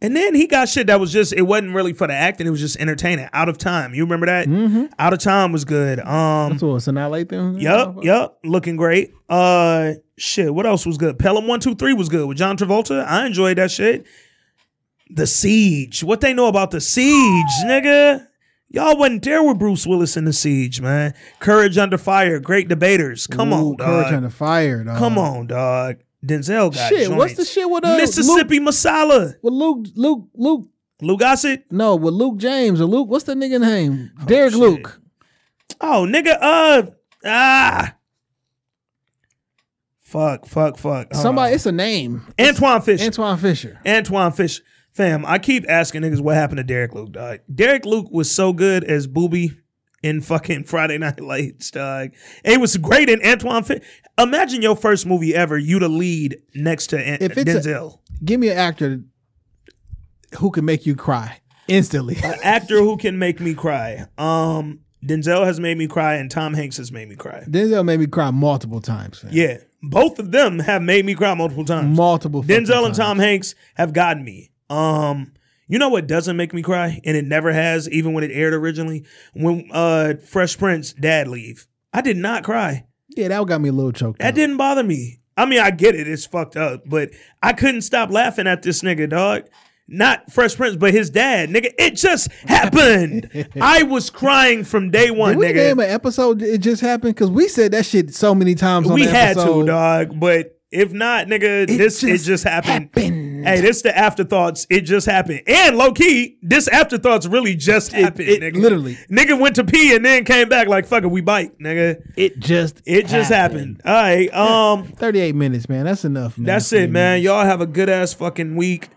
And then he got shit that was just it wasn't really for the acting, it was just entertaining. Out of time. You remember that? Mm-hmm. Out of time was good. Um That's what Sanaa Lathan. Yep, yep. Looking great. Uh shit, what else was good? Pelham 123 was good with John Travolta. I enjoyed that shit. The Siege. What they know about the Siege, nigga? Y'all wasn't there with Bruce Willis in the Siege, man. Courage Under Fire, great debaters. Come Ooh, on, dog. Courage. Under Fire, dog. Come on, dog. Denzel got Shit, what's the shit with uh, Mississippi Masala. With Luke, Luke, Luke. Lou Gossett. No, with Luke James or Luke. What's the nigga name? Derek shit. Luke. Oh, nigga, uh ah. Fuck, fuck, fuck. Hold Somebody. on. It's a name. Antwone Fisher. Antwone Fisher. Antwone Fish. Fam, I keep asking niggas what happened to Derek Luke, dog. Derek Luke was so good as Boobie in fucking Friday Night Lights, dog. And he was great in Antwone Fish. Imagine your first movie ever, you the lead next to An- If it's a- Denzel. Give me an actor who can make you cry instantly. An actor who can make me cry. Um, Denzel has made me cry and Tom Hanks has made me cry. Denzel made me cry multiple times. Fam. Yeah. Both of them have made me cry multiple times. Multiple. Denzel and times. Tom Hanks have gotten me. Um, you know what doesn't make me cry, and it never has, even when it aired originally. When uh Fresh Prince dad leave, I did not cry. Yeah, that got me a little choked. That up. didn't bother me. I mean, I get it; it's fucked up, but I couldn't stop laughing at this nigga, dog. Not Fresh Prince, but his dad, nigga. It just happened. I was crying from day one, Did we nigga. name an episode? It just happened because we said that shit so many times. On we had episode. to, dog. But if not, nigga, this it just just happened. happened. Hey, this the afterthoughts. It just happened. And low key, this afterthoughts really just happened, it nigga. literally. Nigga went to pee and then came back like fuck it, we bite, nigga. It just. It just happened. All right. Um, Thirty-eight minutes, man. That's enough, man. that's it, man. Y'all have a good ass fucking week.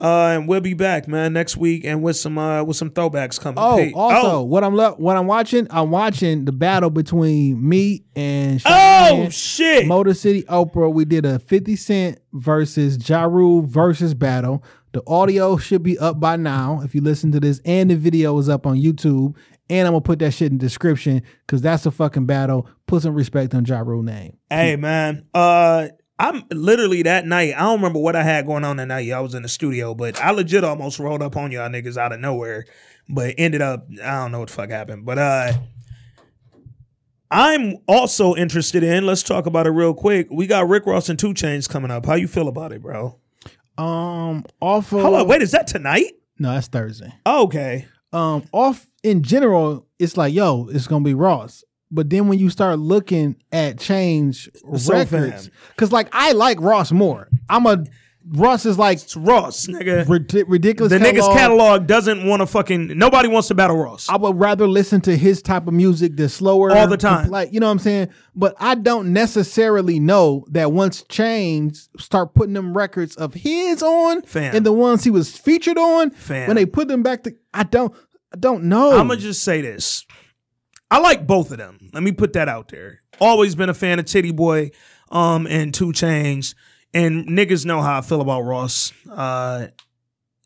Uh, and we'll be back, man, next week and with some uh with some throwbacks coming. Oh, Hey, also, what I'm lo- what I'm watching, I'm watching the battle between me and oh, Cheyenne, oh shit. Motor City Oprah. We did a 50 Cent versus Ja Rule versus battle. The audio should be up by now if you listen to this, and the video is up on YouTube. And I'm gonna put that shit in the description because that's a fucking battle. Put some respect on Ja Rule name. Hey man, uh, I'm literally that night. I don't remember what I had going on that night. I was in the studio, but I legit almost rolled up on y'all niggas out of nowhere, but ended up I don't know what the fuck happened. But uh, I'm also interested in. Let's talk about it real quick. We got Rick Ross and 2 Chainz coming up. How you feel about it, bro? Um, off of Hold on, wait, is that tonight? no, that's Thursday. Okay. um off in general it's like yo it's gonna be ross but then when you start looking at change So records because like i like ross more i'm a Ross is like It's Ross, nigga. rid- ridiculous. the nigga's catalog. catalog doesn't want to fucking. Nobody wants to battle Ross. I would rather listen to his type of music, the slower All the time. like you know what I'm saying. But I don't necessarily know that once Chainz start putting them records of his on, Fam. and the ones he was featured on, Fam. when they put them back to, I don't, I don't know. I'm gonna just say this. I like both of them. Let me put that out there. Always been a fan of Tity Boi, um, and 2 Chainz, and niggas know how I feel about Ross. Uh,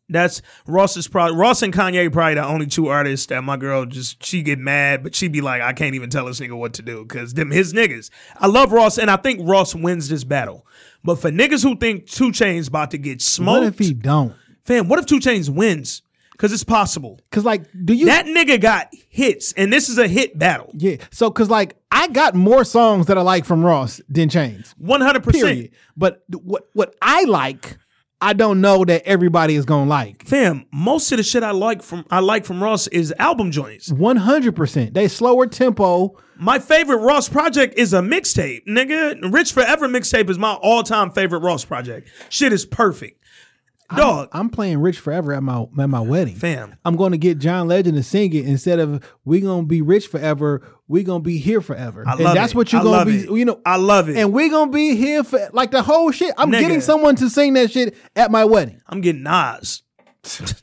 that's Ross is probably Ross and Kanye probably the only two artists that my girl just she get mad, but she be like, I can't even tell this nigga what to do because them his niggas. I love Ross, and I think Ross wins this battle. But for niggas who think 2 Chainz about to get smoked, what if he don't? fam, what if 2 Chainz wins? Because it's possible. Cause like, do you? That nigga got hits, and this is a hit battle. yeah. So cause like, I got more songs that I like from Ross than Chainz. One hundred percent. But what what I like, I don't know that everybody is gonna like. Fam, most of the shit I like from I like from Ross is album joints. One hundred percent. They slower tempo. My favorite Ross project is a mixtape, nigga. Rich Forever mixtape is my all time favorite Ross project. Shit is perfect, dog. I'm playing Rich Forever at my at my wedding. Fam. I'm going to get John Legend to sing it instead of we gonna be rich forever. We gonna be here forever. I and love that's it. what you're I gonna be. it. You know, I love it. and we gonna be here for like the whole shit. I'm Nigga. getting someone to sing that shit at my wedding. I'm getting Nas.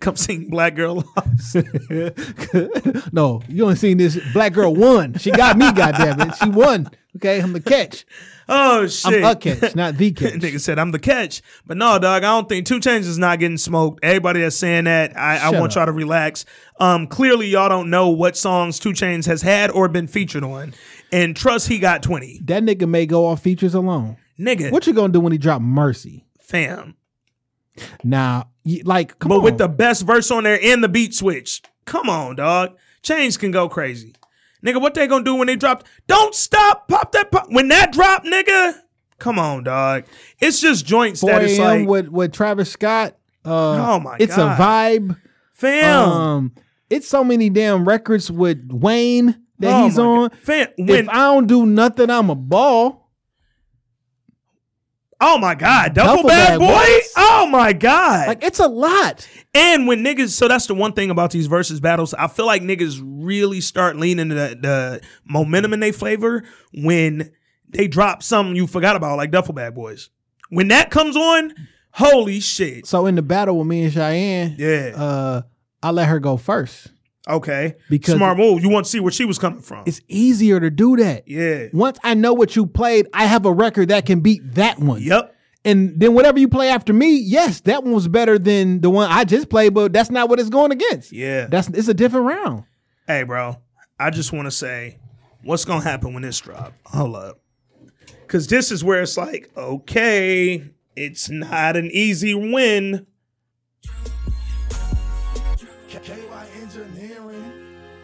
Come sing Black Girl Lost. no, you only seen this black girl won. She got me, goddamn it. She won. Okay, I'm the catch. Oh shit. I'm a catch, not the catch. Nigga said I'm the catch. But no, dog, I don't think 2 Chainz is not getting smoked. Everybody that's saying that, I, I want y'all to relax. Um, clearly y'all don't know what songs 2 Chainz has had or been featured on. And trust he got 20. That nigga may go off features alone. Nigga, What you gonna do when he drop Mercy? fam. Now, like, come But on. with the best verse on there and the beat switch. Come on, dog. Chainz can go crazy. Nigga, what they gonna do when they drop? Don't stop, pop that pop. When that drop, nigga. Come on, dog. It's just joints 4 that is a.m. like, with with Travis Scott. Uh, Oh my it's God. a vibe. fam. Um, it's so many damn records with Wayne that Oh he's on. God. Fam, if I don't do nothing, I'm a ball. oh my God, Duffel Bag Bag Boy. Oh my God. Like it's a lot. And when niggas, so that's the one thing about these versus battles. I feel like niggas really start leaning the, the momentum in their flavor when they drop something you forgot about, like Duffel Bag Boys. When that comes on, holy shit. So in the battle with me and Cheyenne, Yeah. uh, I let her go first. Okay. Because- smart move. You want to see where she was coming from. It's easier to do that. Yeah. Once I know what you played, I have a record that can beat that one. Yep. And then whatever you play after me, yes, that one was better than the one I just played, but that's not what it's going against. Yeah. That's it's a different round. Hey, bro. I just want to say, what's gonna happen when this drop? Hold up, because this is where it's like, okay, it's not an easy win.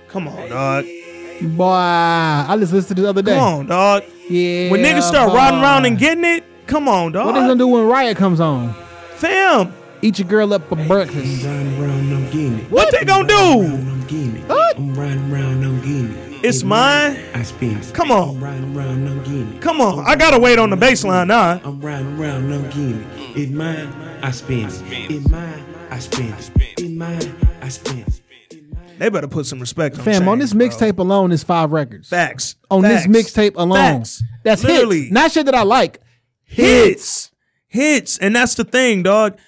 Come on, dog. Boy, I just listened to the other day. Come on, dog. Yeah. When niggas start boy. riding around and getting it, come on, What they dog. gonna do when Riot comes on? Fam, Eat your girl up for breakfast. Riding around, I'm getting it. what they gonna do? I'm getting it. What? I'm riding around, I'm getting. It's mine. I spin. Come on. I'm riding around, I'm. Come on, I gotta wait on the baseline now. I'm riding around, I'm getting it. It's mine, I spin. It's mine, I spin. It's mine, I spin. They better put some respect on Fam, on this mixtape alone is five records. Facts. On Facts. this mixtape alone. Facts. That's Literally. hits. Not shit that I like. Hits, hits, and that's the thing, dog.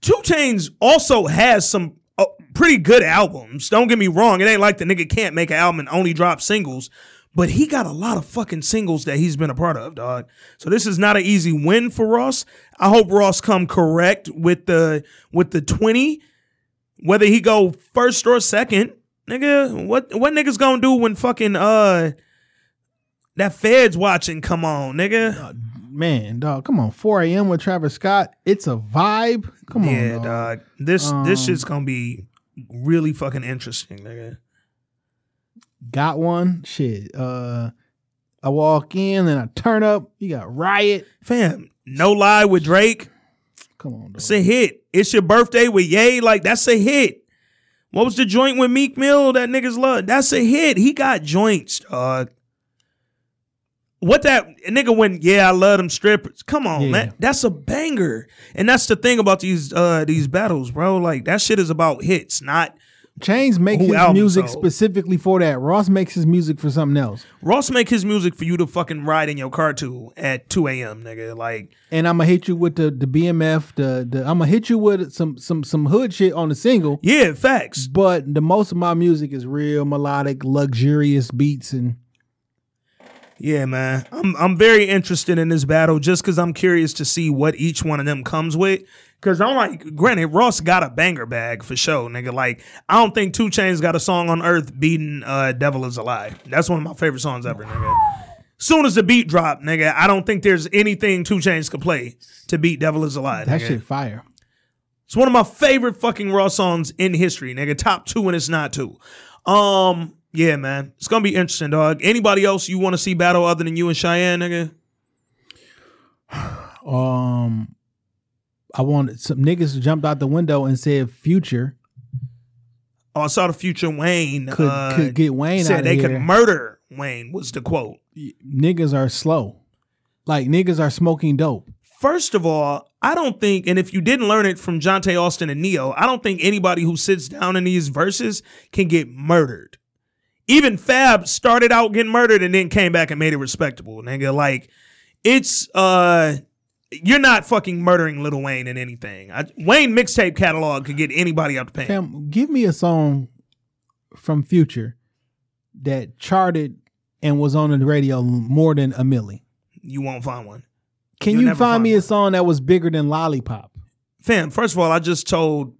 2 Chainz also has some uh, pretty good albums. Don't get me wrong; it ain't like the nigga can't make an album and only drop singles, but he got a lot of fucking singles that he's been a part of, dog. So this is not an easy win for Ross. I hope Ross come correct with the with the twenty, whether he go first or second. Nigga, what what niggas gonna do when fucking uh that feds watching come on, nigga? Man, dog, come on. 4 a.m. with Travis Scott. It's a vibe. Come on. Yeah, dog. dog. This this Um, shit's gonna be really fucking interesting, nigga. Got one. Shit. Uh I walk in, then I turn up. You got Riot. Fam, no lie with Drake. Come on, dog. It's a hit. It's your birthday with Yay. Like that's a hit. What was the joint with Meek Mill that niggas love? That's a hit. He got joints, dog. What that nigga went? yeah I love them strippers. Come on, Yeah. man, that's a banger, and that's the thing about these uh these battles, bro. Like that shit is about hits, not Chainz make his music sold? specifically for that. Ross makes his music for something else. Ross make his music for you to fucking ride in your car to at two a.m. nigga. Like And I'm gonna hit you with the the BMF. The, the I'm gonna hit you with some some some hood shit on the single. yeah, facts. But the most of my music is real melodic, luxurious beats, and Yeah, man. I'm I'm very interested in this battle just because I'm curious to see what each one of them comes with. Cause I'm like, granted, Ross got a banger bag for sure, nigga. Like, I don't think 2 Chainz got a song on Earth beating uh, "Devil Is a Lie." That's one of my favorite songs ever, nigga. Soon as the beat drop, nigga, I don't think there's anything 2 Chainz could play to beat "Devil Is a Lie." that nigga. shit fire. It's one of my favorite fucking Raw songs in history, nigga. Top two, and it's not two. Um, yeah, man, it's gonna be interesting, dog. Anybody else you want to see battle other than you and Cheyenne, nigga? Um, I wanted some niggas jumped out the window and said Future Oh, I saw the future Wayne could uh, could get Wayne said they of could murder Wayne. Was the quote? niggas are slow. Like niggas are smoking dope. First of all, I don't think, and if you didn't learn it from Johntá Austin and Ne-Yo, I don't think anybody who sits down in these verses can get murdered. Even Fab started out getting murdered and then came back and made it respectable, nigga. Like, it's uh you're not fucking murdering Little Wayne in anything. I, Wayne mixtape catalog could get anybody out the paint. Fam, give me a song from Future that charted and was on the radio more than a milli. You won't find one. Can You'll you find find me a song that was bigger than Lollipop? Fam, first of all, I just told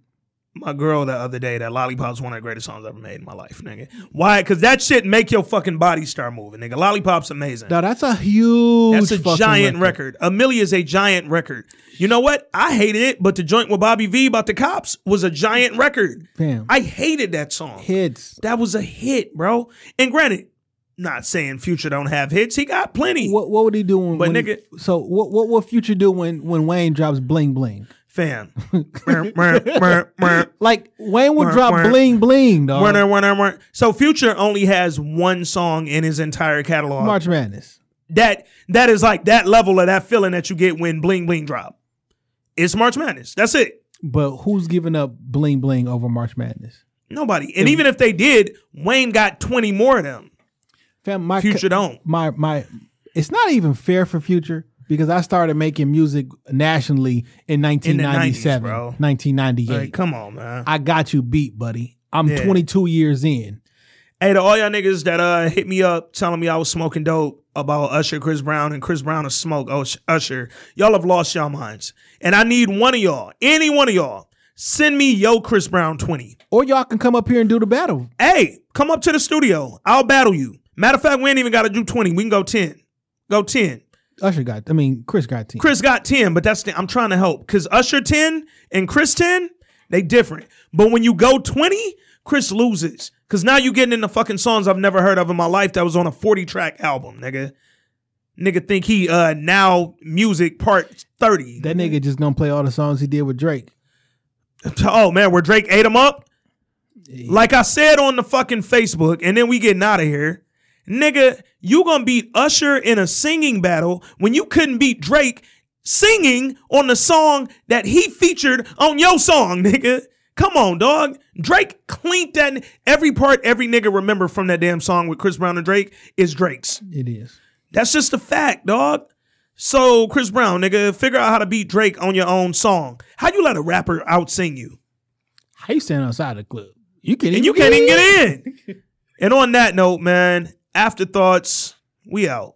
my girl the other day that Lollipop's one of the greatest songs I've ever made in my life, nigga. Why? Because that shit make your fucking body start moving, nigga. Lollipop's amazing. No, that's a huge. That's a giant record. A Milli is a giant record. You know what? I hated it, but the joint with Bobby V about the cops was a giant record. Fam. I hated that song. Hits. That was a hit, bro. And granted, not saying Future don't have hits. He got plenty. What what would he do when? But when- nigga- so what what will Future do when when Wayne drops bling bling? Mer. Like Wayne would drop bling bling, dog. Winner, winner, winner. So Future only has one song in his entire catalog. March Madness. That that is like that level of that feeling that you get when Bling Bling drop. It's March Madness. That's it. But who's giving up bling bling over March Madness? Nobody. And even if they did, Wayne got 20 more of them. Fam, my Future don't. my my it's not even fair for Future because I started making music nationally in 1997, bro. 1998. Like, come on, man. I got you beat, buddy. I'm Yeah. 22 years in. Hey, to all y'all niggas that uh hit me up telling me I was smoking dope about Usher, Chris Brown, and Chris Brown to smoke Ush- Usher, y'all have lost y'all minds. And I need one of y'all, any one of y'all, send me yo Chris Brown 20. Or y'all can come up here and do the battle. Hey, come up to the studio. I'll battle you. Matter of fact, we ain't even got to do 20. We can go 10. Go 10. Usher got, I mean, Chris got 10. Chris got 10, but that's the, I'm trying to help because Usher 10 and Chris 10, they different. But when you go 20, Chris loses because now you getting into fucking songs I've never heard of in my life that was on a 40 track album, nigga. Nigga think he uh now music part 30. That nigga just gonna play all the songs he did with Drake. Oh man, where Drake ate him up? Like I said on the fucking Facebook, and then we getting out of here. Nigga, you gonna beat Usher in a singing battle when you couldn't beat Drake singing on the song that he featured on your song, nigga. Come on, dog. Drake cleaned that. Every part, every nigga remember from that damn song with Chris Brown and Drake is Drake's. It is. That's just a fact, dog. So, Chris Brown, nigga, figure out how to beat Drake on your own song. How you let a rapper out sing you? How you stand outside the club? You can't and you can't even get in. and on that note, man, afterthoughts, we out.